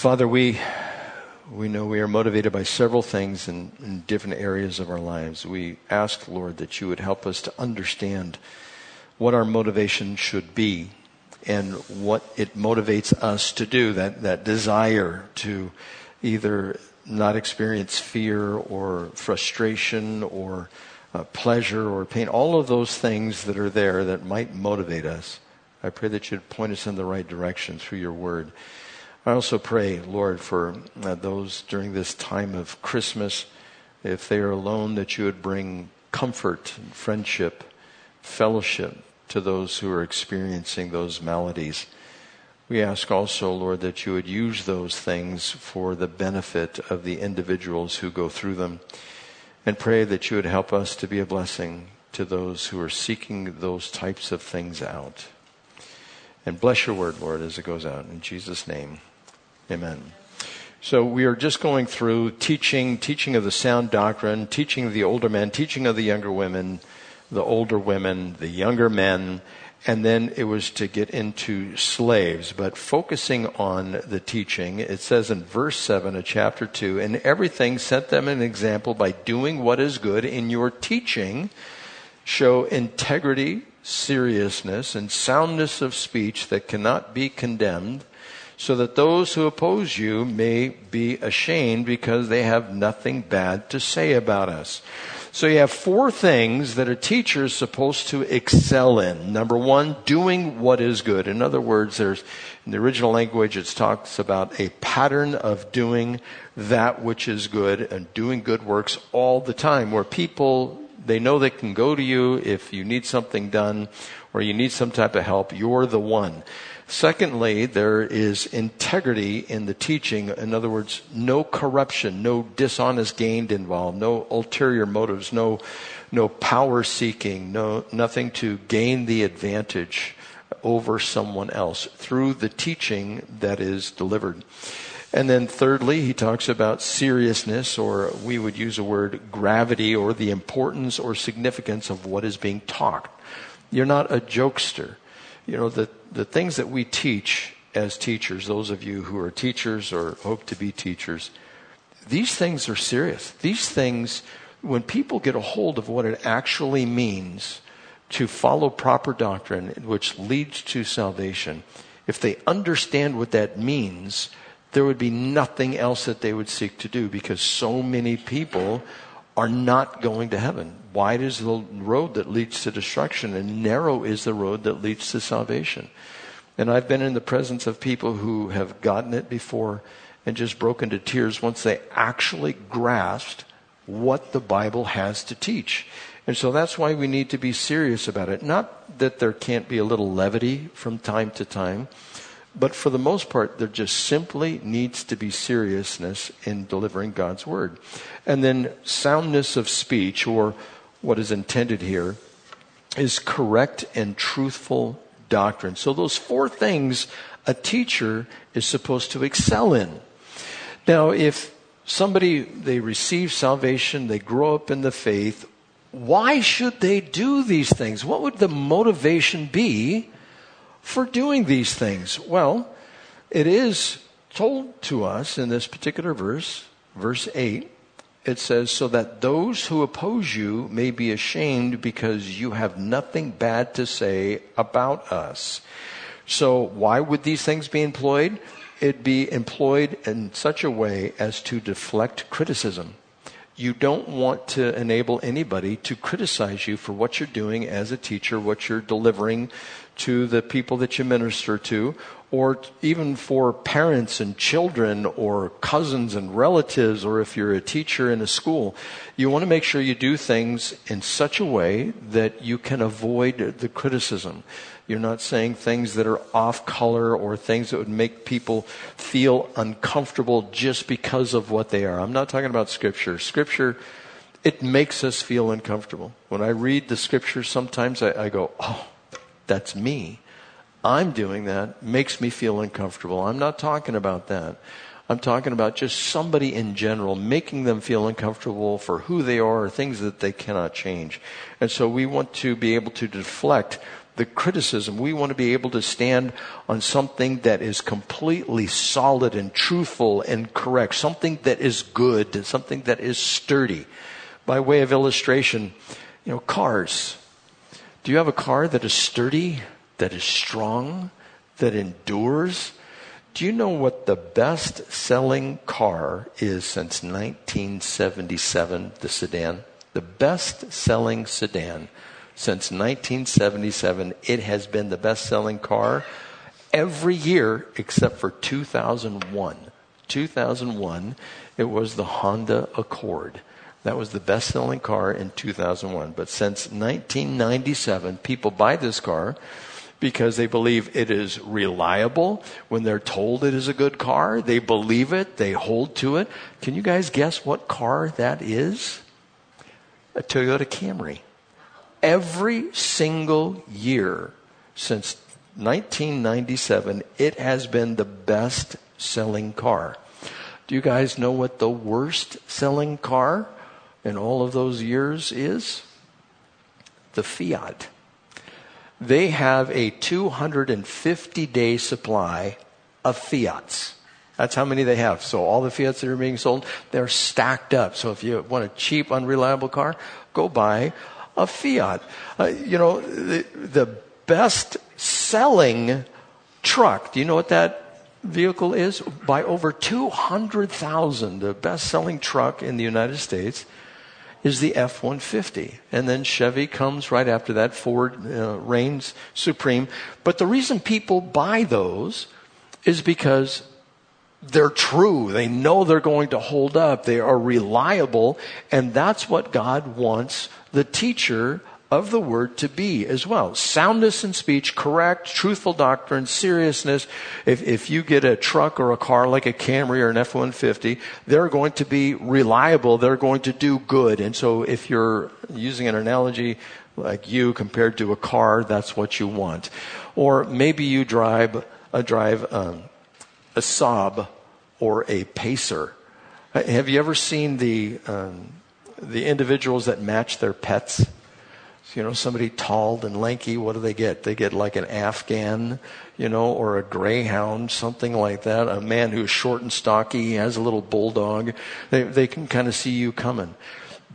Father, we, we know we are motivated by several things in, in different areas of our lives. We ask, Lord, that you would help us to understand what our motivation should be and what it motivates us to do, that, that desire to either not experience fear or frustration or uh, pleasure or pain, all of those things that are there that might motivate us. I pray that you'd point us in the right direction through your word. I also pray, Lord, for uh, those during this time of Christmas, if they are alone, that you would bring comfort and friendship, fellowship to those who are experiencing those maladies. We ask also, Lord, that you would use those things for the benefit of the individuals who go through them. And pray that you would help us to be a blessing to those who are seeking those types of things out. And bless your word, Lord, as it goes out. In Jesus' name, amen. So we are just going through teaching, teaching of the sound doctrine, teaching of the older men, teaching of the younger women, the older women, the younger men, and then it was to get into slaves. But focusing on the teaching, it says in verse 7 of chapter 2 In everything, set them an example by doing what is good. In your teaching, show integrity, seriousness, and soundness of speech that cannot be condemned, so that those who oppose you may be ashamed because they have nothing bad to say about us. So you have four things that a teacher is supposed to excel in. Number one, doing what is good. In other words, there's, in the original language, it talks about a pattern of doing that which is good and doing good works all the time where people, they know they can go to you if you need something done or you need some type of help. You're the one. Secondly, there is integrity in the teaching. In other words, no corruption, no dishonest gain involved, no ulterior motives, no, no power seeking, no, nothing to gain the advantage over someone else through the teaching that is delivered. And then thirdly, he talks about seriousness, or we would use a word gravity, or the importance or significance of what is being taught. You're not a jokester. You know, the, the things that we teach as teachers, those of you who are teachers or hope to be teachers, these things are serious. These things, when people get a hold of what it actually means to follow proper doctrine, which leads to salvation, if they understand what that means, there would be nothing else that they would seek to do because so many people are not going to heaven. Wide is the road that leads to destruction, and narrow is the road that leads to salvation. And I've been in the presence of people who have gotten it before and just broken to tears once they actually grasped what the Bible has to teach. And so that's why we need to be serious about it. Not that there can't be a little levity from time to time, but for the most part, there just simply needs to be seriousness in delivering God's word. And then soundness of speech, or what is intended here, is correct and truthful doctrine. So those four things a teacher is supposed to excel in. Now, if somebody, they receive salvation, they grow up in the faith, why should they do these things? What would the motivation be for doing these things? Well, it is told to us in this particular verse, verse 8, it says, so that those who oppose you may be ashamed because you have nothing bad to say about us. So why would these things be employed? It'd be employed in such a way as to deflect criticism. You don't want to enable anybody to criticize you for what you're doing as a teacher, what you're delivering to the people that you minister to, or even for parents and children or cousins and relatives, or if you're a teacher in a school, you want to make sure you do things in such a way that you can avoid the criticism. You're not saying things that are off color or things that would make people feel uncomfortable just because of what they are. I'm not talking about scripture. Scripture, it makes us feel uncomfortable. When I read the scripture, sometimes I, I go, oh, that's me. I'm doing that makes me feel uncomfortable. I'm not talking about that. I'm talking about just somebody in general, making them feel uncomfortable for who they are or things that they cannot change. And so we want to be able to deflect the criticism. We want to be able to stand on something that is completely solid and truthful and correct, something that is good, something that is sturdy. By way of illustration, you know, cars. Do you have a car that is sturdy, that is strong, that endures? Do you know what the best selling car is since 1977, the sedan? The best selling sedan since 1977. It has been the best selling car every year except for 2001. 2001, it was the Honda Accord. That was the best selling car in 2001. But since 1997, people buy this car because they believe it is reliable. When they're told it is a good car, they believe it, they hold to it. Can you guys guess what car that is? A Toyota Camry. Every single year since 1997, it has been the best selling car. Do you guys know what the worst selling car in all of those years is? The Fiat they have a 250 day supply of Fiats. That's how many they have. So all the Fiats that are being sold, they're stacked up. So if you want a cheap, unreliable car, go buy a Fiat. Uh, you know, the, the best selling truck, do you know what that vehicle is? By over 200,000, the best selling truck in the United States is the F 150. And then Chevy comes right after that. Ford uh, reigns supreme. But the reason people buy those is because they're true. They know they're going to hold up. They are reliable. And that's what God wants the teacher of the word to be as well. Soundness in speech, correct, truthful doctrine, seriousness. If, if you get a truck or a car like a Camry or an F-150, they're going to be reliable. They're going to do good. And so if you're using an analogy like you compared to a car, that's what you want. Or maybe you drive, a drive, um, a Saab or a Pacer. Have you ever seen the, um, the individuals that match their pets? You know, somebody tall and lanky, what do they get? They get like an Afghan, you know, or a greyhound, something like that. A man who's short and stocky, has a little bulldog. They, they can kind of see you coming.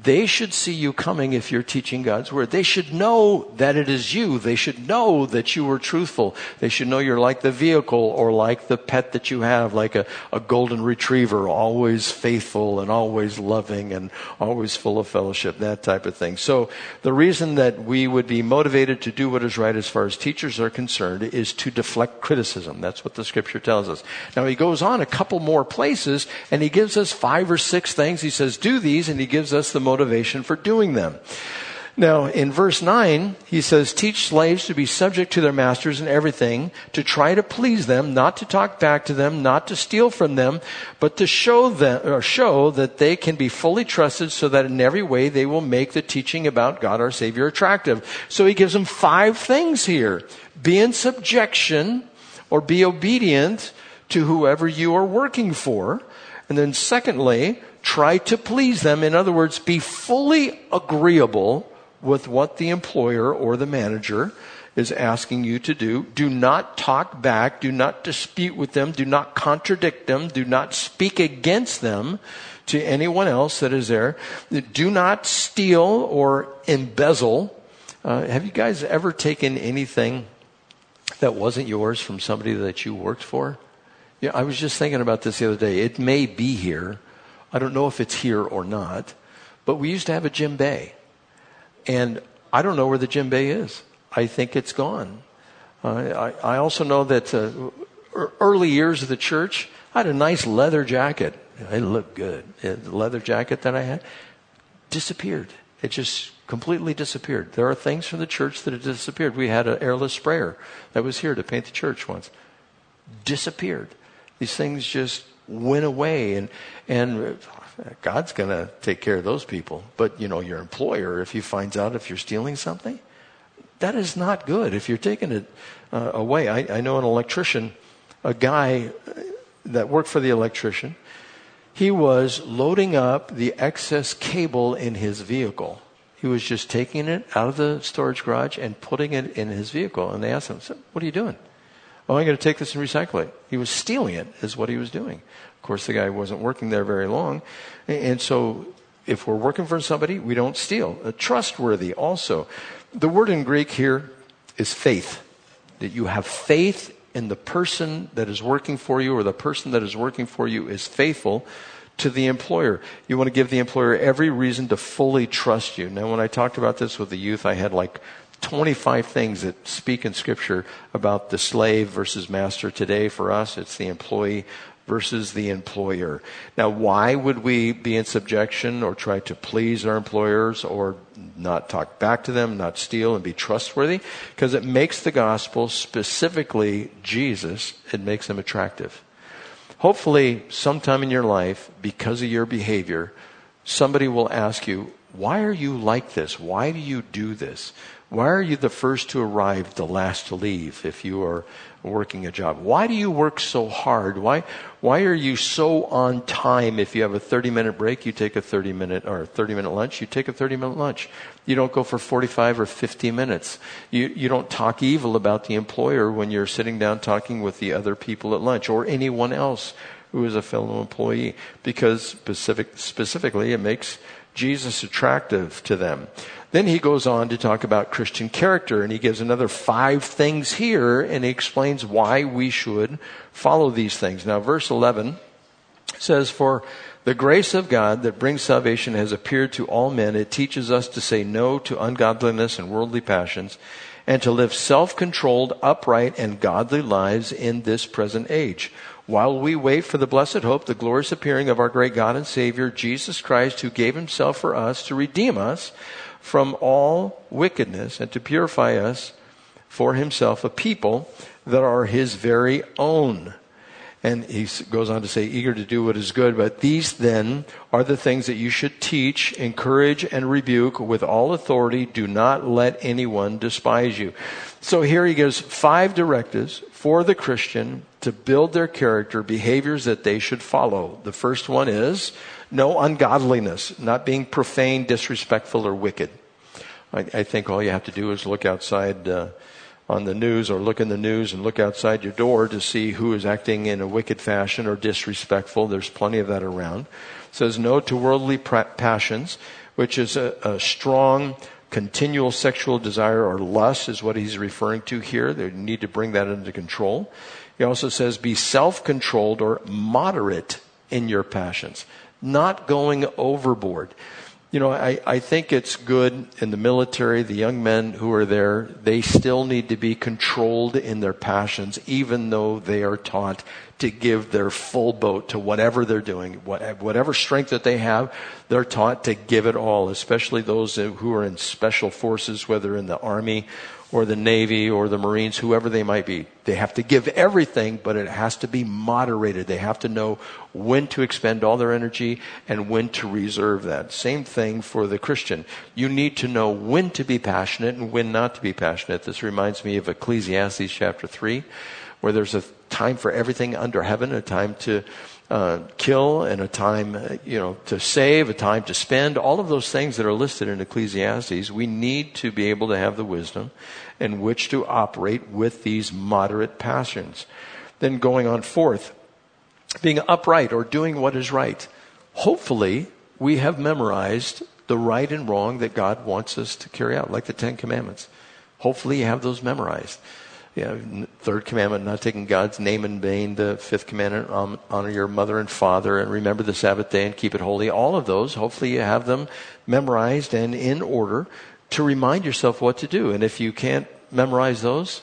They should see you coming if you're teaching God's word. They should know that it is you. They should know that you are truthful. They should know you're like the vehicle or like the pet that you have, like a, a golden retriever, always faithful and always loving and always full of fellowship, that type of thing. So the reason that we would be motivated to do what is right as far as teachers are concerned is to deflect criticism. That's what the scripture tells us. Now he goes on a couple more places and he gives us five or six things. He says, do these and he gives us the motivation for doing them. Now, in verse 9, he says, Teach slaves to be subject to their masters in everything, to try to please them, not to talk back to them, not to steal from them, but to show them, or show that they can be fully trusted so that in every way they will make the teaching about God our Savior attractive. So he gives them five things here. Be in subjection or be obedient to whoever you are working for. And then secondly, try to please them. In other words, be fully agreeable with what the employer or the manager is asking you to do. Do not talk back. Do not dispute with them. Do not contradict them. Do not speak against them to anyone else that is there. Do not steal or embezzle. Uh, have you guys ever taken anything that wasn't yours from somebody that you worked for? Yeah, I was just thinking about this the other day. It may be here, I don't know if it's here or not, but we used to have a djembe. And I don't know where the djembe is. I think it's gone. Uh, I, I, also know that uh, early years of the church, I had a nice leather jacket. It looked good. The leather jacket that I had disappeared. It just completely disappeared. There are things from the church that have disappeared. We had an airless sprayer that was here to paint the church once. Disappeared. These things just went away and and God's going to take care of those people. But you know, your employer, if he finds out if you're stealing something, that is not good. If you're taking it uh, away, I, I know an electrician, a guy that worked for the electrician. He was loading up the excess cable in his vehicle. He He was just taking it out of the storage garage and putting it in his vehicle. And they asked him, What are you doing? Oh, I'm going to take this and recycle it. He was stealing it, is what he was doing. Of course, the guy wasn't working there very long. And so, if we're working for somebody, we don't steal. Trustworthy also. The word in Greek here is faith. That you have faith in the person that is working for you, or the person that is working for you is faithful to the employer. You want to give the employer every reason to fully trust you. Now, when I talked about this with the youth, I had like 25 things that speak in Scripture about the slave versus master. Today, for us, it's the employee versus the employer. Now, why would we be in subjection or try to please our employers or not talk back to them, not steal, and be trustworthy? Because it makes the gospel, specifically Jesus, it makes them attractive. Hopefully, sometime in your life, because of your behavior, somebody will ask you, Why are you like this? Why do you do this? Why are you the first to arrive, the last to leave if you are working a job? Why do you work so hard? Why, why are you so on time? If you have a 30 minute break, you take a 30 minute or 30 minute lunch, you take a 30 minute lunch. You don't go for 45 or 50 minutes. You, you don't talk evil about the employer when you're sitting down talking with the other people at lunch or anyone else who is a fellow employee because specific, specifically it makes Jesus attractive to them. Then he goes on to talk about Christian character and he gives another five things here and he explains why we should follow these things. Now, verse 11 says, For the grace of God that brings salvation has appeared to all men. It teaches us to say no to ungodliness and worldly passions and to live self controlled, upright, and godly lives in this present age while we wait for the blessed hope, the glorious appearing of our great God and Savior, Jesus Christ, who gave himself for us to redeem us from all wickedness and to purify us for himself a people that are his very own. And he goes on to say, eager to do what is good. But these then are the things that you should teach, encourage, and rebuke with all authority. Do not let anyone despise you. So here he gives five directives for the Christian to build their character, behaviors that they should follow. The first one is no ungodliness, not being profane, disrespectful, or wicked. I, I think all you have to do is look outside uh, on the news or look in the news and look outside your door to see who is acting in a wicked fashion or disrespectful. There's plenty of that around. It says no to worldly passions, which is a, a strong continual sexual desire or lust is what he's referring to here. They need to bring that under control. He also says be self-controlled or moderate in your passions, not going overboard. You know, I, I think it's good in the military, the young men who are there, they still need to be controlled in their passions, even though they are taught to give their full boat to whatever they're doing. Whatever strength that they have, they're taught to give it all, especially those who are in special forces, whether in the Army or the Navy or the Marines, whoever they might be. They have to give everything, but it has to be moderated. They have to know when to expend all their energy and when to reserve that. Same thing for the Christian. You need to know when to be passionate and when not to be passionate. This reminds me of Ecclesiastes chapter 3, where there's a time for everything under heaven, a time to uh, kill and a time, uh, you know, to save, a time to spend, all of those things that are listed in Ecclesiastes, we need to be able to have the wisdom in which to operate with these moderate passions. Then going on forth, being upright or doing what is right. Hopefully, we have memorized the right and wrong that God wants us to carry out, like the Ten Commandments. Hopefully, you have those memorized you know, third commandment, not taking God's name in vain. The fifth commandment, um, honor your mother and father, and remember the Sabbath day and keep it holy. All of those, hopefully, you have them memorized and in order to remind yourself what to do. And if you can't memorize those,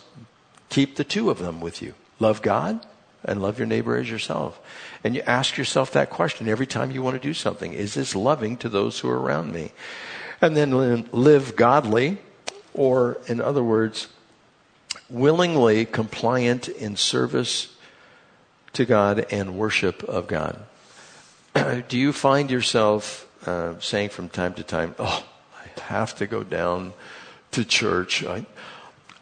keep the two of them with you. Love God and love your neighbor as yourself. And you ask yourself that question every time you want to do something. Is this loving to those who are around me? And then live godly, or in other words, willingly compliant in service to God and worship of God. Do you find yourself uh, saying from time to time, Oh, I have to go down to church. I,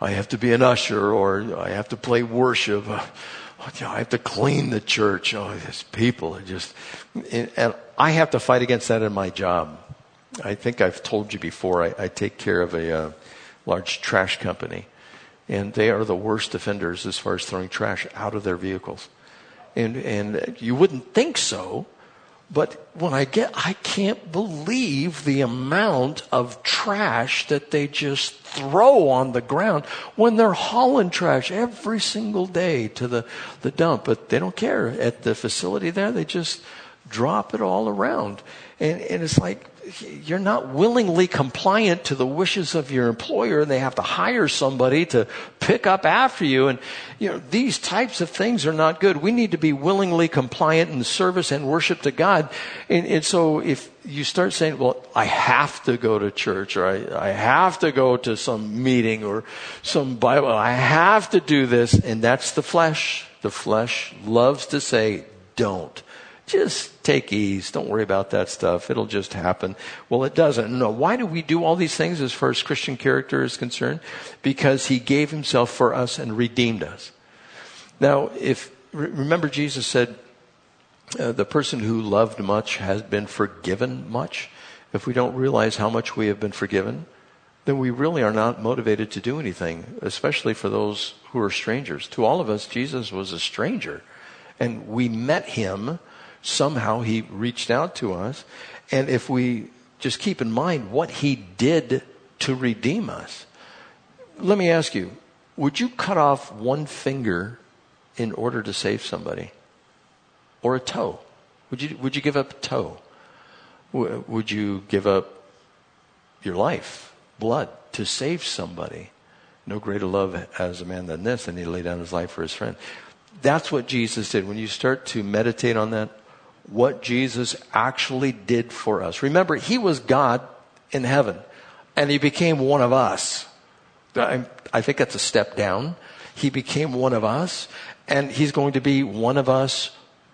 I have to be an usher or I have to play worship. I have to clean the church. Oh, these people are just, and I have to fight against that in my job. I think I've told you before, I, I take care of a uh, large trash company, and they are the worst offenders as far as throwing trash out of their vehicles. And, and you wouldn't think so, but when I get, I can't believe the amount of trash that they just throw on the ground when they're hauling trash every single day to the, the dump. But they don't care. At the facility there, they just drop it all around. And, and it's like, you're not willingly compliant to the wishes of your employer and they have to hire somebody to pick up after you. And, you know, these types of things are not good. We need to be willingly compliant in service and worship to God. And, and so if you start saying, well, I have to go to church or I, I have to go to some meeting or some Bible, I have to do this. And that's the flesh. The flesh loves to say, don't just take ease. Don't worry about that stuff. It'll just happen. Well, it doesn't. No. Why do we do all these things as far as Christian character is concerned? Because he gave himself for us and redeemed us. Now, if, remember Jesus said, uh, the person who loved much has been forgiven much. If we don't realize how much we have been forgiven, then we really are not motivated to do anything, especially for those who are strangers. To all of us, Jesus was a stranger. And we met him somehow he reached out to us. And if we just keep in mind what he did to redeem us, let me ask you would you cut off one finger in order to save somebody? Or a toe? Would you, would you give up a toe? Would you give up your life, blood, to save somebody? No greater love as a man than this, and he laid down his life for his friend. That's what Jesus did. When you start to meditate on that, what Jesus actually did for us. Remember, He was God in heaven, and He became one of us. I think that's a step down. He became one of us, and He's going to be one of us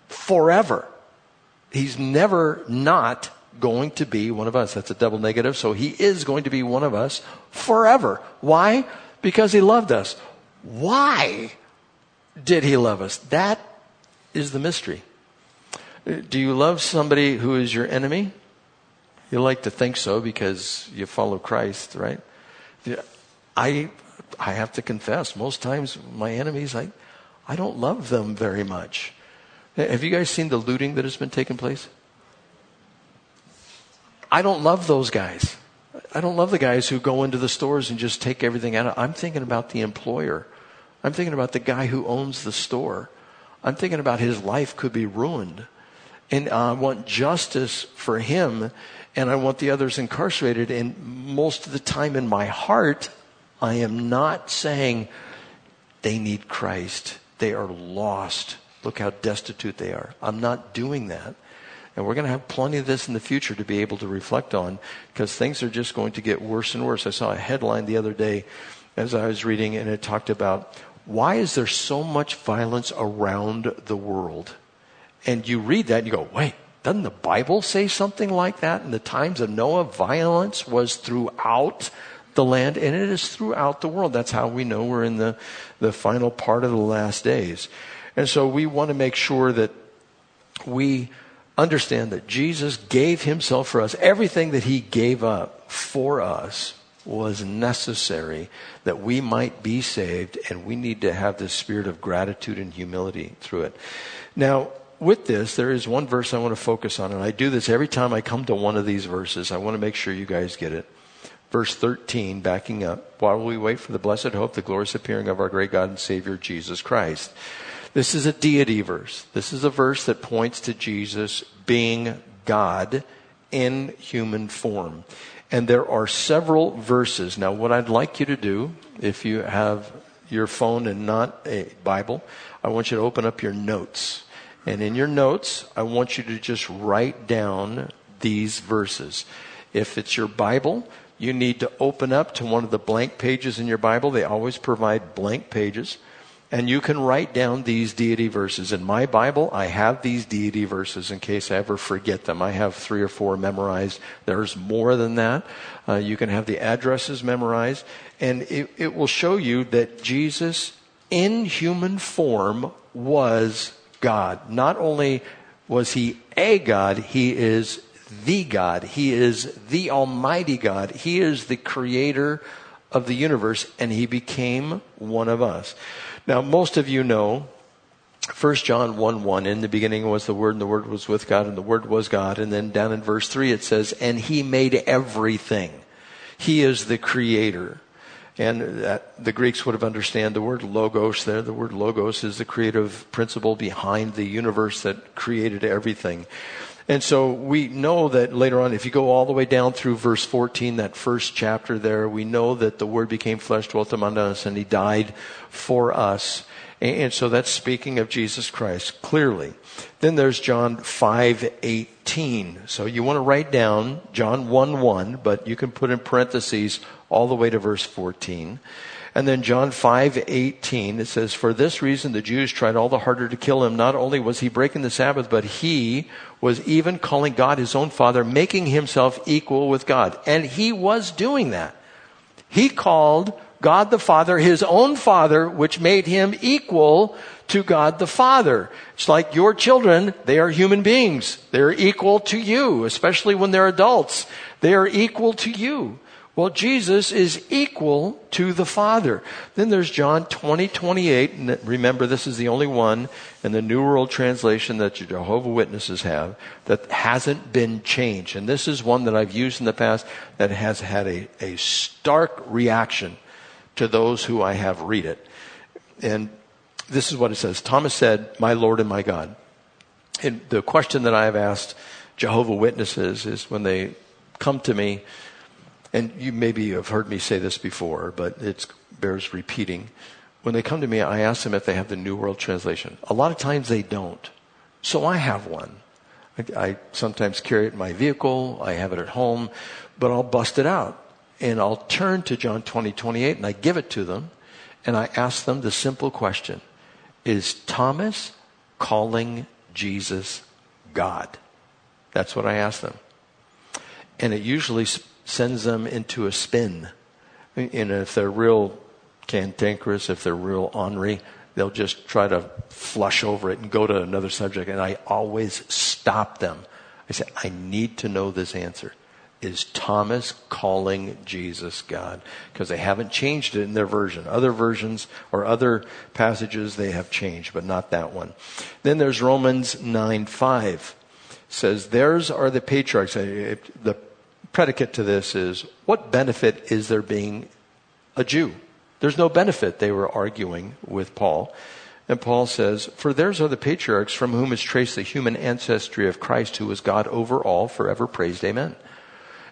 forever. He's never not going to be one of us. That's a double negative. So he is going to be one of us forever. Why? Because he loved us. Why did he love us? That is the mystery. Do you love somebody who is your enemy? You like to think so because you follow Christ, right? I, I have to confess, most times my enemies, I, I don't love them very much. Have you guys seen the looting that has been taking place? I don't love those guys. I don't love the guys who go into the stores and just take everything out. I'm thinking about the employer. I'm thinking about the guy who owns the store. I'm thinking about his life could be ruined and I want justice for him, and I want the others incarcerated. And most of the time in my heart, I am not saying they need Christ. They are lost. Look how destitute they are. I'm not doing that. And we're going to have plenty of this in the future to be able to reflect on because things are just going to get worse and worse. I saw a headline the other day as I was reading, and it talked about why is there so much violence around the world? And you read that and you go, wait, doesn't the Bible say something like that? In the times of Noah, violence was throughout the land and it is throughout the world. That's how we know we're in the, the final part of the last days. And so we want to make sure that we understand that Jesus gave himself for us. Everything that he gave up for us was necessary that we might be saved, and we need to have this spirit of gratitude and humility through it. Now, with this, there is one verse I want to focus on, and I do this every time I come to one of these verses. I want to make sure you guys get it. Verse 13, backing up, while we wait for the blessed hope, the glorious appearing of our great God and Savior, Jesus Christ. This is a deity verse. This is a verse that points to Jesus being God in human form. And there are several verses. Now, what I'd like you to do, if you have your phone and not a Bible, I want you to open up your notes. And in your notes, I want you to just write down these verses. If it's your Bible, you need to open up to one of the blank pages in your Bible. They always provide blank pages. And you can write down these deity verses. In my Bible, I have these deity verses in case I ever forget them. I have three or four memorized. There's more than that. Uh, you can have the addresses memorized. And it, it will show you that Jesus, in human form, was God. Not only was he a God, he is the God. He is the Almighty God. He is the creator of the universe, and He became one of us. Now, most of you know 1 John 1 1, in the beginning was the Word, and the Word was with God, and the Word was God. And then down in verse 3 it says, and He made everything. He is the creator. And that, the Greeks would have understand the word logos there. The word logos is the creative principle behind the universe that created everything. And so we know that later on, if you go all the way down through verse 14, that first chapter there, we know that the Word became flesh, dwelt among us, and He died for us. And so that's speaking of Jesus Christ clearly. Then there's John 5:18. So you want to write down John 1:1, but you can put in parentheses all the way to verse 14. And then John 5:18 it says for this reason the Jews tried all the harder to kill him not only was he breaking the sabbath but he was even calling God his own father making himself equal with God and he was doing that. He called God the Father his own father which made him equal to God the Father. It's like your children, they are human beings. They're equal to you, especially when they're adults. They are equal to you. Well, Jesus is equal to the Father. Then there's John 20, 28. And remember, this is the only one in the New World Translation that Jehovah Witnesses have that hasn't been changed. And this is one that I've used in the past that has had a, a stark reaction to those who I have read it. And this is what it says. Thomas said, my Lord and my God. And the question that I have asked Jehovah Witnesses is when they come to me, and you maybe have heard me say this before, but it bears repeating. When they come to me, I ask them if they have the New World Translation. A lot of times they don't. So I have one. I, I sometimes carry it in my vehicle. I have it at home, but I'll bust it out and I'll turn to John 20, 28 and I give it to them and I ask them the simple question. Is Thomas calling Jesus God? That's what I ask them. And it usually sends them into a spin. And if they're real cantankerous, if they're real ornery, they'll just try to flush over it and go to another subject. And I always stop them. I say, I need to know this answer. Is Thomas calling Jesus God? Because they haven't changed it in their version. Other versions or other passages they have changed, but not that one. Then there's Romans 9 5. Says, theirs are the patriarchs. The predicate to this is what benefit is there being a Jew? There's no benefit, they were arguing with Paul. And Paul says, For theirs are the patriarchs from whom is traced the human ancestry of Christ, who is God over all, forever praised. Amen.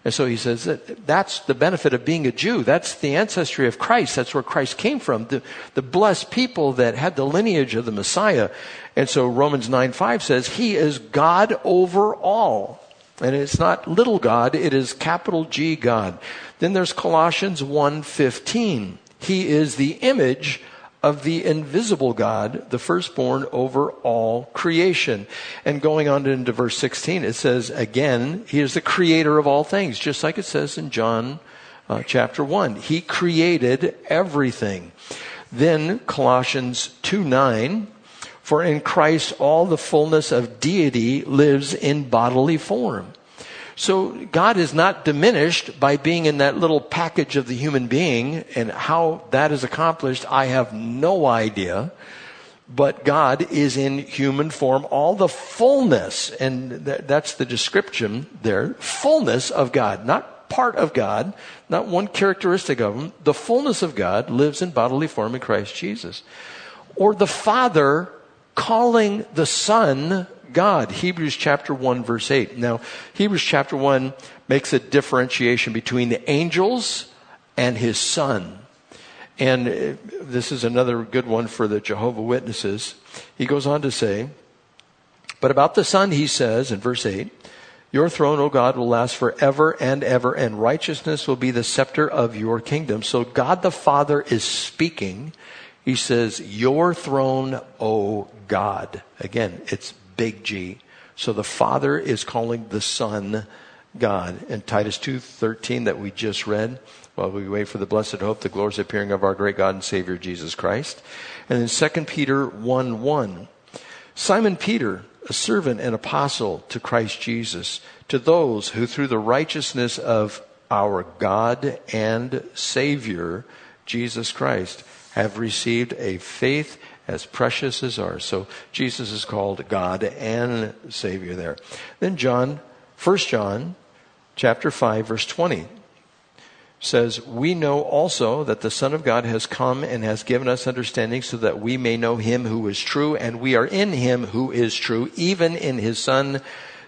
And so he says that that's the benefit of being a Jew. That's the ancestry of Christ. That's where Christ came from. The, the blessed people that had the lineage of the Messiah. And so Romans 9 5 says, He is God over all. And it's not little God, it is capital G God. Then there's Colossians 1:15. He is the image of the invisible God, the firstborn over all creation. And going on into verse 16, it says again, He is the creator of all things, just like it says in John uh, chapter 1. He created everything. Then Colossians 2 9, for in Christ all the fullness of deity lives in bodily form. So God is not diminished by being in that little package of the human being and how that is accomplished. I have no idea. But God is in human form, all the fullness, and th- that's the description there, fullness of God, not part of God, not one characteristic of Him. The fullness of God lives in bodily form in Christ Jesus. Or the Father calling the Son God. Hebrews chapter 1 verse 8. Now, Hebrews chapter 1 makes a differentiation between the angels and his son. And uh, this is another good one for the Jehovah Witnesses. He goes on to say, but about the son he says in verse 8, your throne, O God, will last forever and ever, and righteousness will be the scepter of your kingdom. So God the Father is speaking he says, Your throne, O God. Again, it's big G. So the Father is calling the Son God. And Titus 2.13 that we just read, while we wait for the blessed hope, the glorious appearing of our great God and Savior Jesus Christ. And in 2 Peter 1.1. Simon Peter, a servant and apostle to Christ Jesus, to those who through the righteousness of our God and Savior, Jesus Christ, have received a faith as precious as ours. So Jesus is called God and Savior there. Then John, 1 John chapter 5 verse 20 says, We know also that the Son of God has come and has given us understanding so that we may know him who is true, and we are in him who is true, even in his Son,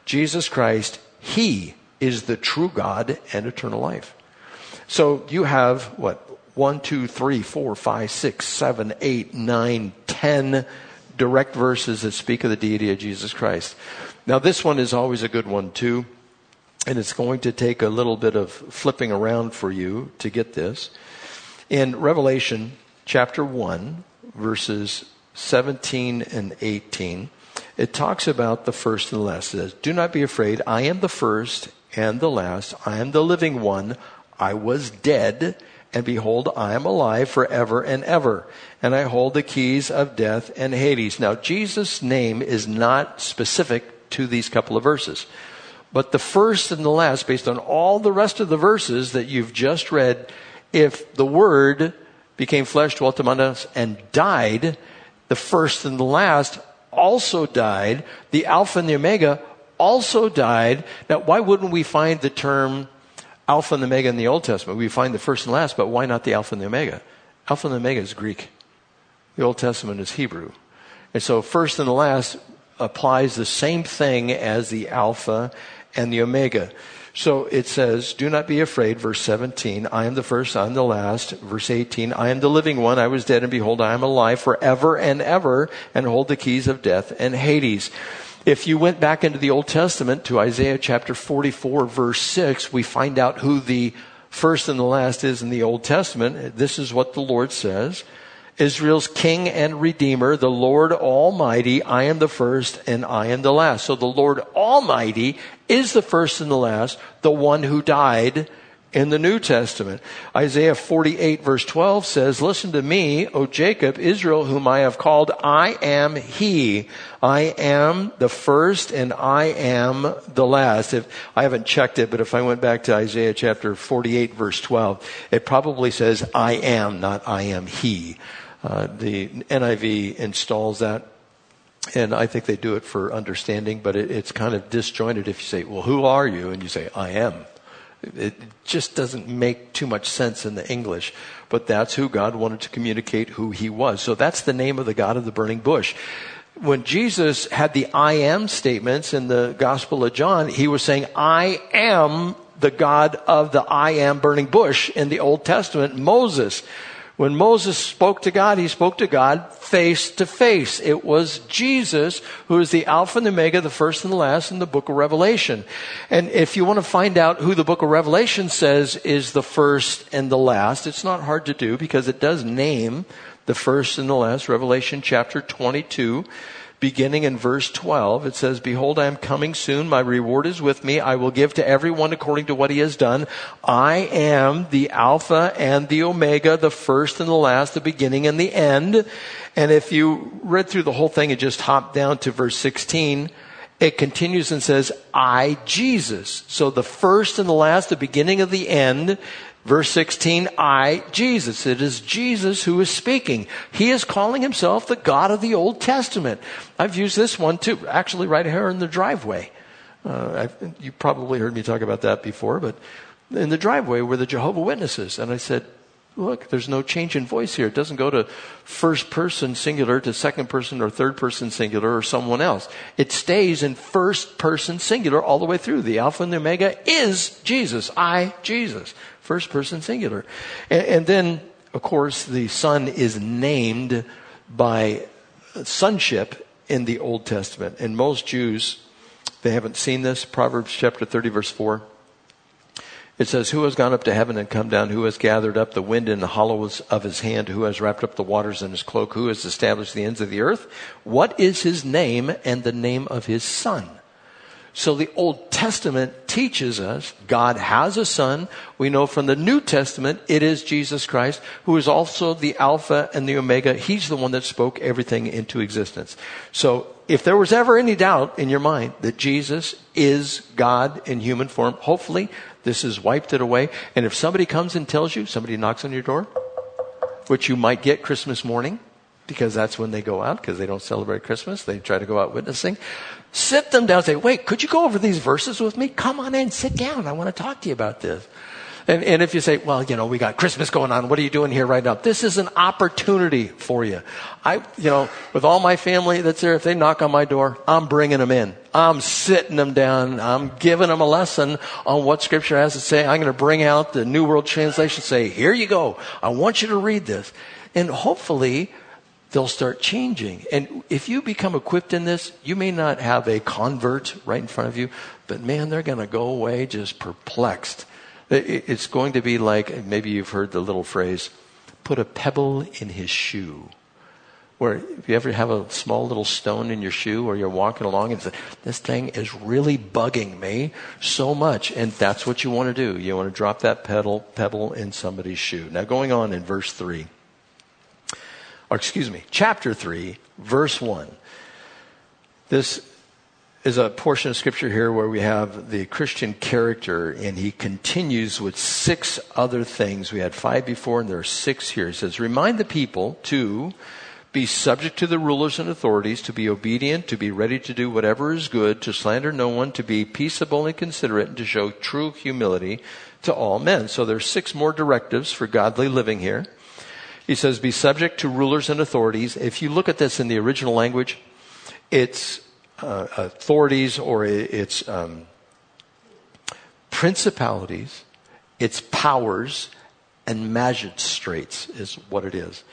Jesus Christ. He is the true God and eternal life. So you have what? One, two, three, four, five, six, seven, eight, nine, ten direct verses that speak of the deity of Jesus Christ. Now this one is always a good one too and it's going to take a little bit of flipping around for you to get this. In Revelation chapter 1, verses 17 and 18, it talks about the first and the last. It says, Do not be afraid. I am the first and the last. I am the living one. I was dead, and behold, I am alive forever and ever. And I hold the keys of death and Hades. Now, Jesus' name is not specific to these couple of verses. But the first and the last, based on all the rest of the verses that you've just read, if the Word became flesh, dwelt among us, and died, the first and the last also died. The Alpha and the Omega also died. Now, why wouldn't we find the term Alpha and Omega in the Old Testament? We find the first and last, but why not the Alpha and the Omega? Alpha and Omega is Greek. The Old Testament is Hebrew. And so first and last applies the same thing as the Alpha and the Omega. So it says, do not be afraid, verse 17, I am the first, I am the last. Verse 18, I am the living one, I was dead, and behold, I am alive forever and ever, and hold the keys of death and Hades. If you went back into the Old Testament to Isaiah chapter 44, verse 6, we find out who the first and the last is in the Old Testament. This is what the Lord says. Israel's King and Redeemer, the Lord Almighty. I am the first and I am the last. So the Lord Almighty is the first and the last, the one who died in the New Testament. Isaiah 48 verse 12 says, Listen to me, O Jacob, Israel, whom I have called, I am he. I am the first and I am the last. If I haven't checked it, but if I went back to Isaiah chapter 48 verse 12, it probably says, I am, not I am he. Uh, the NIV installs that. And I think they do it for understanding, but it, it's kind of disjointed if you say, well, who are you? And you say, I am. It just doesn't make too much sense in the English, but that's who God wanted to communicate who he was. So that's the name of the God of the burning bush. When Jesus had the I am statements in the Gospel of John, he was saying, I am the God of the I am burning bush in the Old Testament, Moses. When Moses spoke to God, he spoke to God face to face. It was Jesus who is the Alpha and the Omega, the first and the last in the book of Revelation. And if you want to find out who the book of Revelation says is the first and the last, it's not hard to do because it does name the first and the last. Revelation chapter 22 beginning in verse 12. It says, Behold, I am coming soon. My reward is with me. I will give to everyone according to what he has done. I am the Alpha and the Omega, the first and the last, the beginning and the end. And if you read through the whole thing and just hop down to verse 16, it continues and says, I, Jesus. So the first and the last, the beginning of the end, Verse 16, I, Jesus. It is Jesus who is speaking. He is calling himself the God of the Old Testament. I've used this one too, actually right here in the driveway. Uh, you probably heard me talk about that before, but in the driveway were the Jehovah Witnesses. And I said, look, there's no change in voice here. It doesn't go to first person singular to second person or third person singular or someone else. It stays in first person singular all the way through. The Alpha and the Omega is Jesus. I, Jesus. First person singular. And, and then, of course, the Son is named by sonship in the Old Testament. And most Jews, they haven't seen this. Proverbs chapter 30, verse 4. It says, Who has gone up to heaven and come down? Who has gathered up the wind in the hollows of his hand? Who has wrapped up the waters in his cloak? Who has established the ends of the earth? What is his name and the name of his son? So the Old Testament teaches us God has a son. We know from the New Testament it is Jesus Christ, who is also the Alpha and the Omega. He's the one that spoke everything into existence. So if there was ever any doubt in your mind that Jesus is God in human form, hopefully this has wiped it away. And if somebody comes and tells you, somebody knocks on your door, which you might get Christmas morning, because that's when they go out, because they don't celebrate Christmas. They try to go out witnessing. Sit them down and say, wait, could you go over these verses with me? Come on in, sit down. I want to talk to you about this. And, and if you say, well, you know, we got Christmas going on. What are you doing here right now? This is an opportunity for you. I, you know, with all my family that's there, if they knock on my door, I'm bringing them in. I'm sitting them down. I'm giving them a lesson on what scripture has to say. I'm going to bring out the New World Translation, say, here you go. I want you to read this. And hopefully, they'll start changing. And if you become equipped in this, you may not have a convert right in front of you, but man, they're going to go away just perplexed it's going to be like, maybe you've heard the little phrase, put a pebble in his shoe. Where if you ever have a small little stone in your shoe or you're walking along and say, this thing is really bugging me so much. And that's what you want to do. You want to drop that pedal, pebble in somebody's shoe. Now going on in verse 3, or excuse me, chapter 3, verse 1. This is a portion of scripture here where we have the Christian character, and he continues with six other things. We had five before, and there are six here. He says, Remind the people to be subject to the rulers and authorities, to be obedient, to be ready to do whatever is good, to slander no one, to be peaceable and considerate, and to show true humility to all men. So there's six more directives for godly living here. He says, Be subject to rulers and authorities. If you look at this in the original language, it's uh, authorities or its um, principalities, its powers, and magistrates is what it is.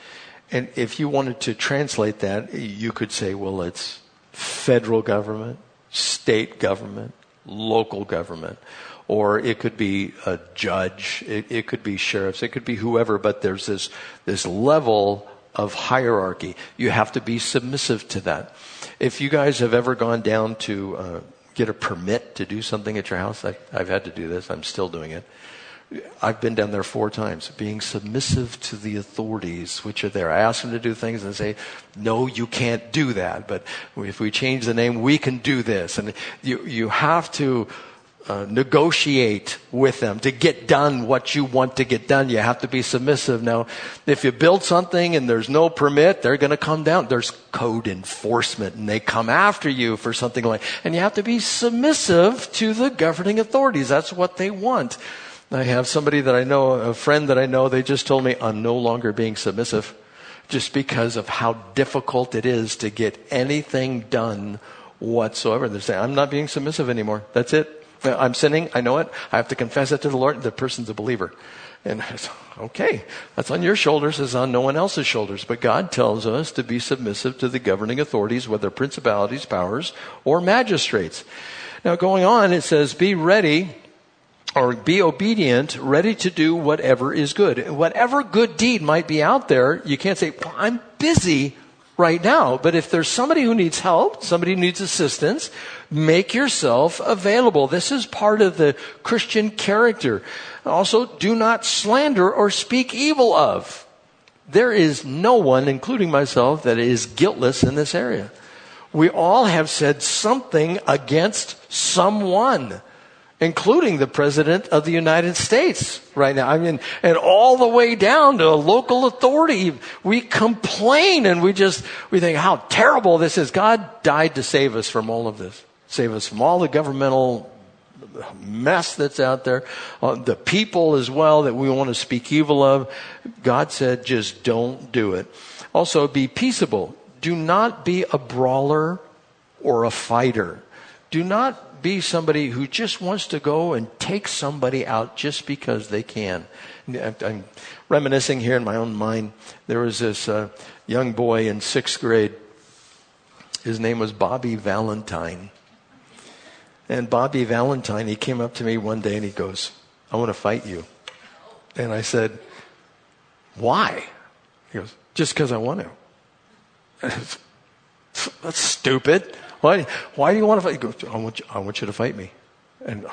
And if you wanted to translate that, you could say, well, it's federal government, state government, local government, or it could be a judge, it, it could be sheriffs, it could be whoever, but there's this, this level of hierarchy. You have to be submissive to that. If you guys have ever gone down to uh, get a permit to do something at your house, I, I've had to do this. I'm still doing it. I've been down there four times, being submissive to the authorities which are there. I ask them to do things and they say, no, you can't do that. But if we change the name, we can do this. And you, you have to uh, negotiate with them to get done what you want to get done. You have to be submissive. Now, if you build something and there's no permit, they're going to come down. There's code enforcement and they come after you for something like, and you have to be submissive to the governing authorities. That's what they want. I have somebody that I know, a friend that I know, they just told me I'm no longer being submissive just because of how difficult it is to get anything done whatsoever. They're saying, I'm not being submissive anymore. That's it. I'm sinning. I know it. I have to confess it to the Lord. The person's a believer. And I said, okay, that's on your shoulders, it's on no one else's shoulders. But God tells us to be submissive to the governing authorities, whether principalities, powers, or magistrates. Now, going on, it says, be ready or be obedient, ready to do whatever is good. Whatever good deed might be out there, you can't say, well, I'm busy right now. But if there's somebody who needs help, somebody needs assistance, make yourself available. This is part of the Christian character. Also, do not slander or speak evil of. There is no one, including myself, that is guiltless in this area. We all have said something against someone including the President of the United States right now. I mean, and all the way down to a local authority. We complain and we just, we think how terrible this is. God died to save us from all of this. Save us from all the governmental mess that's out there, uh, the people as well that we want to speak evil of. God said, just don't do it. Also, be peaceable. Do not be a brawler or a fighter. Do not be somebody who just wants to go and take somebody out just because they can. I'm reminiscing here in my own mind. There was this uh, young boy in sixth grade. His name was Bobby Valentine. And Bobby Valentine, he came up to me one day and he goes, I want to fight you. And I said, Why? He goes, Just because I want to. That's stupid. Why, why do you want to fight? Goes, I want, you, I want you to fight me. And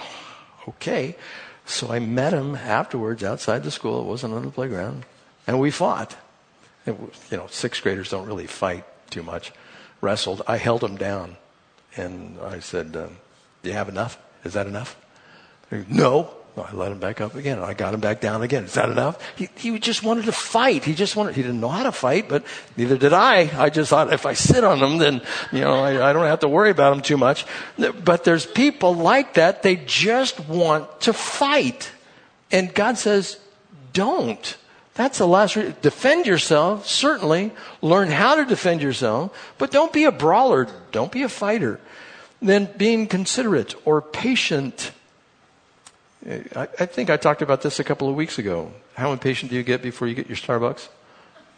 okay. So I met him afterwards outside the school. It wasn't on the playground. And we fought. You know, sixth graders don't really fight too much. wrestled, I held him down. And I said, um, Do you have enough? Is that enough? He, no. I let him back up again. I got him back down again. Is that enough? He, he just wanted to fight. He just wanted, he didn't know how to fight, but neither did I. I just thought if I sit on him, then, you know, I, I don't have to worry about him too much. But there's people like that. They just want to fight. And God says, don't. That's the last. Re- defend yourself, certainly. Learn how to defend yourself, but don't be a brawler. Don't be a fighter. Then being considerate or patient. I, I think I talked about this a couple of weeks ago. How impatient do you get before you get your Starbucks?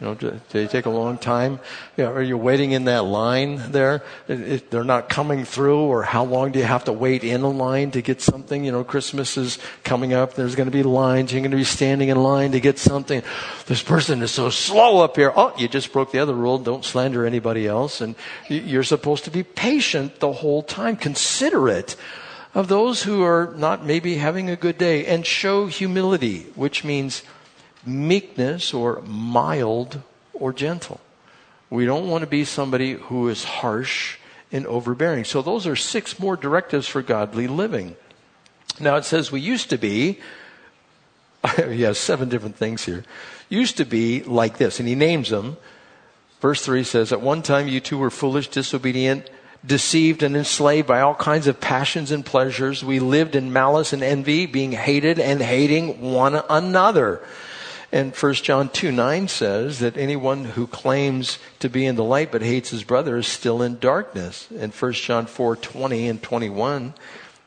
You know, do they take a long time? You know, are you waiting in that line there? If they're not coming through, or how long do you have to wait in a line to get something? You know, Christmas is coming up. There's going to be lines. You're going to be standing in line to get something. This person is so slow up here. Oh, you just broke the other rule. Don't slander anybody else. And you're supposed to be patient the whole time, considerate of those who are not maybe having a good day, and show humility, which means meekness or mild or gentle. We don't want to be somebody who is harsh and overbearing. So those are six more directives for godly living. Now it says we used to be, has seven different things here, used to be like this, and he names them. Verse 3 says, At one time you two were foolish, disobedient, deceived, and enslaved by all kinds of passions and pleasures. We lived in malice and envy, being hated and hating one another. And 1 John 2 9 says that anyone who claims to be in the light but hates his brother is still in darkness. And 1 John 4 20 and 21,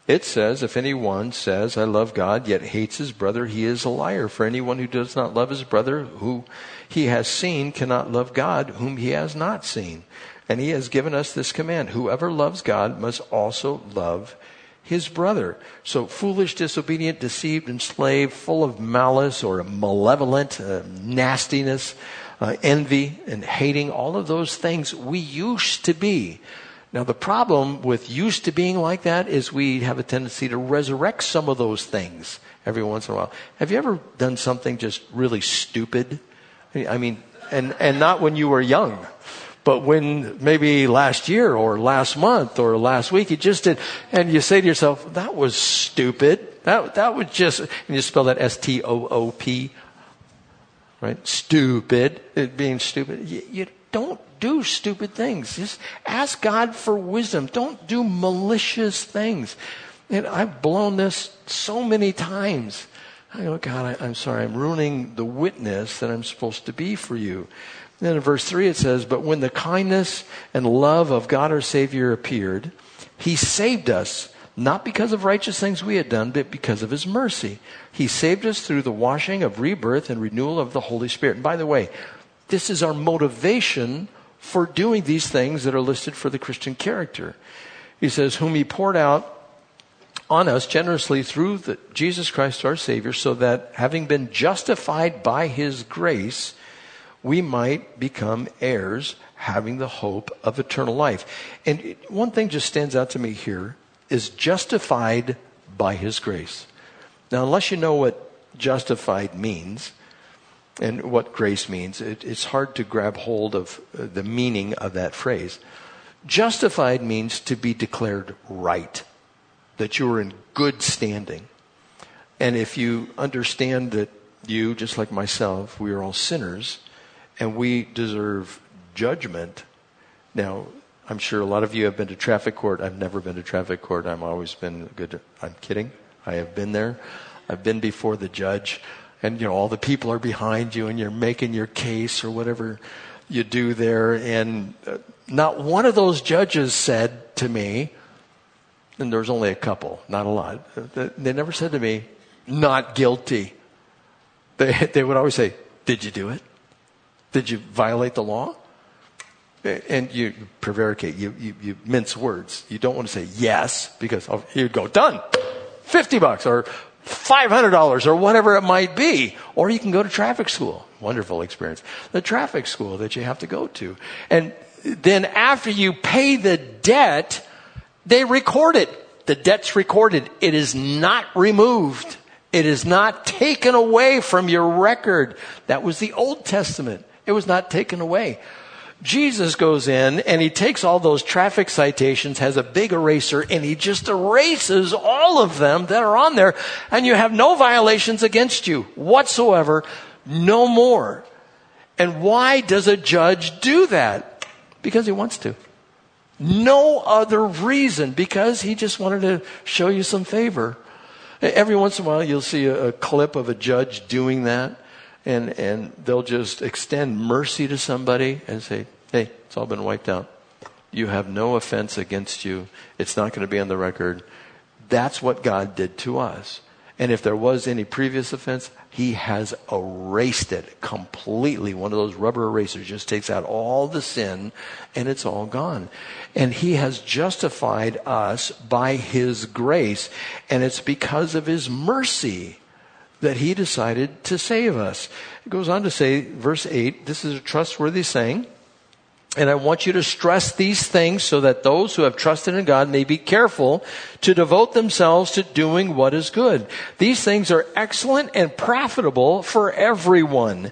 it says, If anyone says, I love God, yet hates his brother, he is a liar. For anyone who does not love his brother who he has seen cannot love God whom he has not seen. And he has given us this command Whoever loves God must also love his brother. So foolish, disobedient, deceived, enslaved, full of malice or malevolent uh, nastiness, uh, envy, and hating, all of those things we used to be. Now, the problem with used to being like that is we have a tendency to resurrect some of those things every once in a while. Have you ever done something just really stupid? I mean, and, and not when you were young. But when maybe last year or last month or last week you just did, and you say to yourself, that was stupid. That, that was just, and you spell that S-T-O-O-P, right? Stupid, it being stupid. You, you don't do stupid things. Just ask God for wisdom. Don't do malicious things. And I've blown this so many times. I go, God, I, am sorry. I'm ruining the witness that I'm supposed to be for you. Then in verse 3 it says, But when the kindness and love of God our Savior appeared, He saved us, not because of righteous things we had done, but because of His mercy. He saved us through the washing of rebirth and renewal of the Holy Spirit. And by the way, this is our motivation for doing these things that are listed for the Christian character. He says, Whom He poured out on us generously through the, Jesus Christ our Savior, so that having been justified by His grace, we might become heirs having the hope of eternal life. And one thing just stands out to me here is justified by his grace. Now, unless you know what justified means and what grace means, it, it's hard to grab hold of uh, the meaning of that phrase. Justified means to be declared right, that you are in good standing. And if you understand that you, just like myself, we are all sinners, and we deserve judgment. Now, I'm sure a lot of you have been to traffic court. I've never been to traffic court. I've always been good. I'm kidding. I have been there. I've been before the judge, and you know all the people are behind you, and you're making your case or whatever you do there. And uh, not one of those judges said to me, and there was only a couple, not a lot. Uh, they never said to me, "Not guilty." They they would always say, "Did you do it?" Did you violate the law? And you prevaricate, you, you, you mince words. You don't want to say yes because oh, you go, done. 50 bucks or $500 or whatever it might be. Or you can go to traffic school. Wonderful experience. The traffic school that you have to go to. And then after you pay the debt, they record it. The debt's recorded. It is not removed. It is not taken away from your record. That was the Old Testament. It was not taken away. Jesus goes in and he takes all those traffic citations, has a big eraser, and he just erases all of them that are on there, and you have no violations against you whatsoever, no more. And why does a judge do that? Because he wants to. No other reason, because he just wanted to show you some favor. Every once in a while, you'll see a, clip of a judge doing that and, and they'll just extend mercy to somebody and say, hey, it's all been wiped out. You have no offense against you. It's not going to be on the record. That's what God did to us. And if there was any previous offense, he has erased it completely. One of those rubber erasers just takes out all the sin and it's all gone. And he has justified us by his grace. And it's because of his mercy that he decided to save us. It goes on to say, verse 8, this is a trustworthy saying. And I want you to stress these things so that those who have trusted in God may be careful to devote themselves to doing what is good. These things are excellent and profitable for everyone.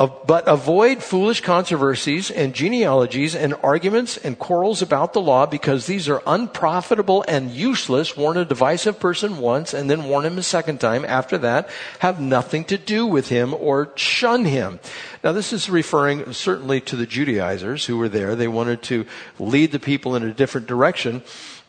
Uh, but avoid foolish controversies and genealogies and arguments and quarrels about the law because these are unprofitable and useless. Warn a divisive person once and then warn him a second time. After that, have nothing to do with him or shun him. Now, this is referring certainly to the Judaizers who were there. They wanted to lead the people in a different direction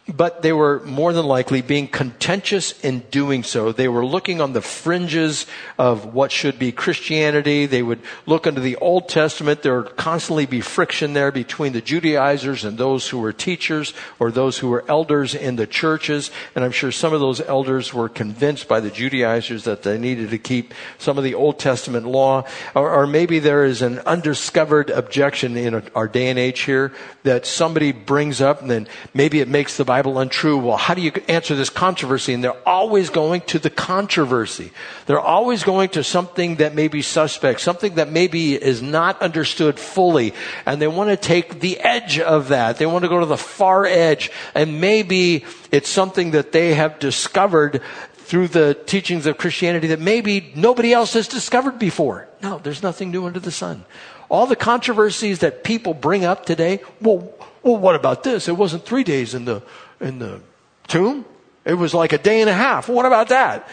but they were more than likely being contentious in doing so. They were looking on the fringes of what should be Christianity. They would look into the Old Testament. There would constantly be friction there between the Judaizers and those who were teachers or those who were elders in the churches. And I'm sure some of those elders were convinced by the Judaizers that they needed to keep some of the Old Testament law. Or, or maybe there is an undiscovered objection in our day and age here that somebody brings up and then maybe it makes the Bible untrue. Well, how do you answer this controversy? And they're always going to the controversy. They're always going to something that may be suspect, something that maybe is not understood fully. And they want to take the edge of that. They want to go to the far edge. And maybe it's something that they have discovered through the teachings of Christianity that maybe nobody else has discovered before. No, there's nothing new under the sun. All the controversies that people bring up today, well, well, what about this? It wasn't three days in the, in the tomb. It was like a day and a half. What about that?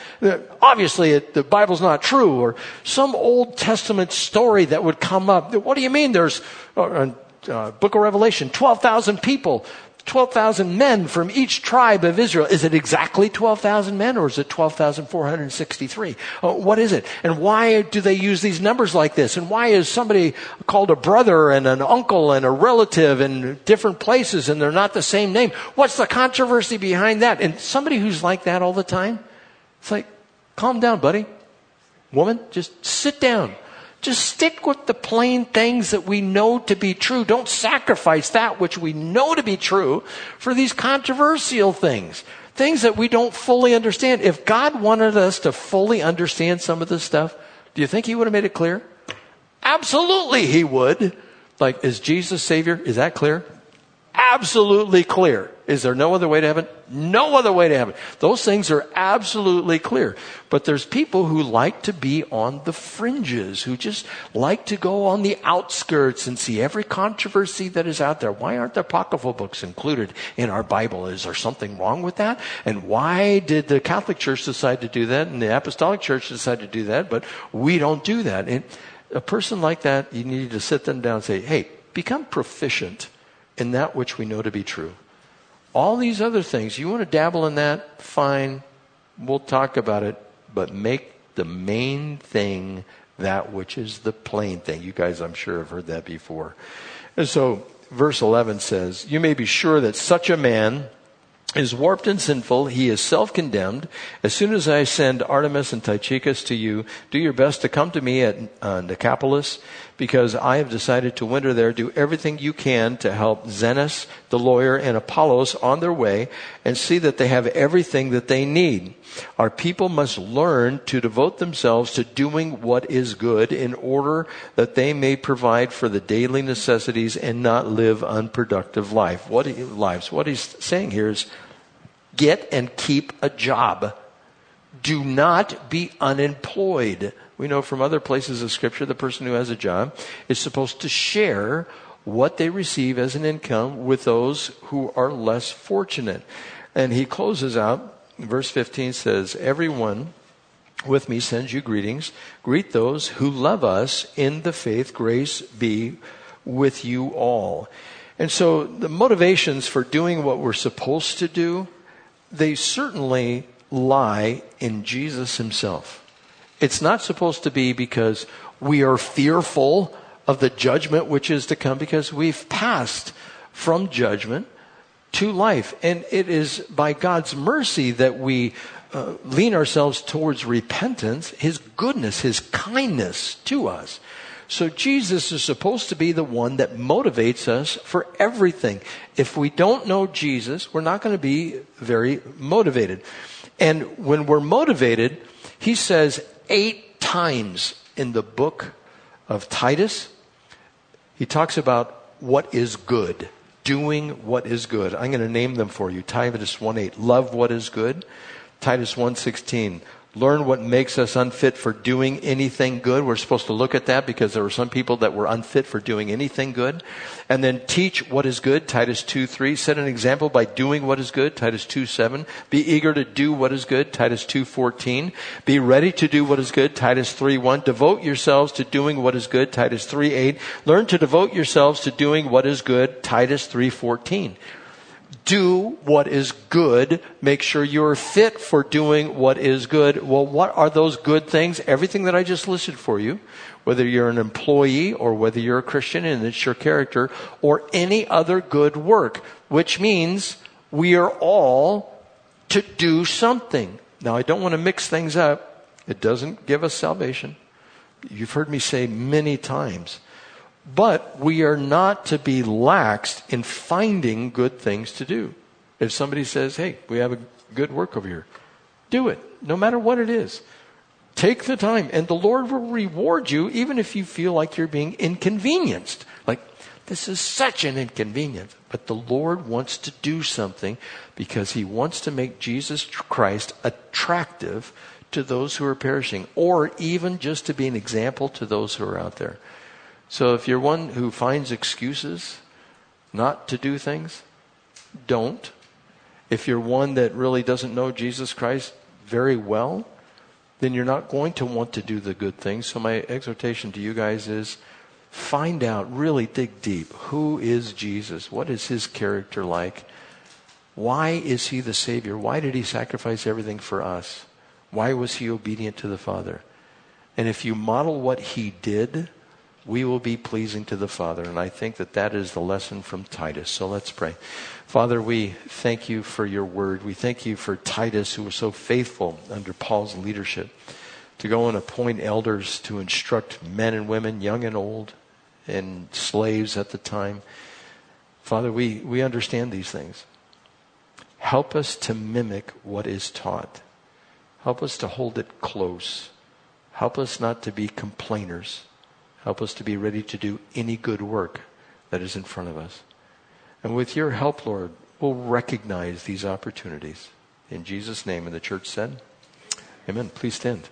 Obviously, it, the Bible's not true. Or some Old Testament story that would come up. What do you mean there's, uh, uh, Book of Revelation, 12,000 people 12,000 men from each tribe of Israel. Is it exactly 12,000 men or is it 12,463? Uh, what is it? And why do they use these numbers like this? And why is somebody called a brother and an uncle and a relative in different places and they're not the same name? What's the controversy behind that? And somebody who's like that all the time, it's like, calm down, buddy. Woman, just sit down. Just stick with the plain things that we know to be true. Don't sacrifice that which we know to be true for these controversial things. Things that we don't fully understand. If God wanted us to fully understand some of this stuff, do you think He would have made it clear? Absolutely, He would. Like, is Jesus Savior? Is that clear? Absolutely clear. Is there no other way to heaven? No other way to heaven. Those things are absolutely clear. But there's people who like to be on the fringes, who just like to go on the outskirts and see every controversy that is out there. Why aren't the apocryphal books included in our Bible? Is there something wrong with that? And why did the Catholic Church decide to do that and the Apostolic Church decide to do that, but we don't do that? And a person like that, you need to sit them down and say, hey, become proficient in that which we know to be true. All these other things, you want to dabble in that? Fine. We'll talk about it. But make the main thing that which is the plain thing. You guys, I'm sure, have heard that before. And so, verse 11 says, You may be sure that such a man is warped and sinful. He is self-condemned. As soon as I send Artemas and Tychicus to you, do your best to come to me at uh, Nicopolis because I have decided to winter there. Do everything you can to help Zenas, the lawyer, and Apollos on their way and see that they have everything that they need. Our people must learn to devote themselves to doing what is good in order that they may provide for the daily necessities and not live unproductive life. What he, lives. What he's saying here is get and keep a job. Do not be unemployed. We know from other places of scripture the person who has a job is supposed to share what they receive as an income with those who are less fortunate. And he closes out, verse 15 says, Everyone with me sends you greetings. Greet those who love us in the faith. Grace be with you all. And so the motivations for doing what we're supposed to do, they certainly lie in Jesus himself. It's not supposed to be because we are fearful of the judgment which is to come because we've passed from judgment to life. And it is by God's mercy that we uh, lean ourselves towards repentance, His goodness, His kindness to us. So Jesus is supposed to be the one that motivates us for everything. If we don't know Jesus, we're not going to be very motivated. And when we're motivated, he says eight times in the book of Titus, he talks about what is good, doing what is good. I'm going to name them for you. Titus 1:8, love what is good. Titus 1:16, learn what makes us unfit for doing anything good. We're supposed to look at that because there were some people that were unfit for doing anything good. And then teach what is good, Titus 2 3. Set an example by doing what is good, Titus 2 7. Be eager to do what is good, Titus 2 14. Be ready to do what is good, Titus 3 1. Devote yourselves to doing what is good, Titus 3 8. Learn to devote yourselves to doing what is good, Titus 3 14 do what is good. Make sure you're fit for doing what is good. Well, what are those good things? Everything that I just listed for you, whether you're an employee or whether you're a Christian and it's your character or any other good work, which means we are all to do something. Now, I don't want to mix things up. It doesn't give us salvation. You've heard me say many times but we are not to be laxed in finding good things to do. If somebody says, hey, we have a good work over here, do it, no matter what it is. Take the time, and the Lord will reward you even if you feel like you're being inconvenienced. Like, this is such an inconvenience. But the Lord wants to do something because He wants to make Jesus Christ attractive to those who are perishing, or even just to be an example to those who are out there. So if you're one who finds excuses not to do things, don't. If you're one that really doesn't know Jesus Christ very well, then you're not going to want to do the good things. So my exhortation to you guys is find out, really dig deep. Who is Jesus? What is his character like? Why is he the Savior? Why did he sacrifice everything for us? Why was he obedient to the Father? And if you model what he did, we will be pleasing to the Father. And I think that that is the lesson from Titus. So let's pray. Father, we thank you for your word. We thank you for Titus, who was so faithful under Paul's leadership to go and appoint elders to instruct men and women, young and old, and slaves at the time. Father, we, we understand these things. Help us to mimic what is taught. Help us to hold it close. Help us not to be complainers. Help us to be ready to do any good work that is in front of us. And with your help, Lord, we'll recognize these opportunities. In Jesus' name, and the church said, Amen. Please stand.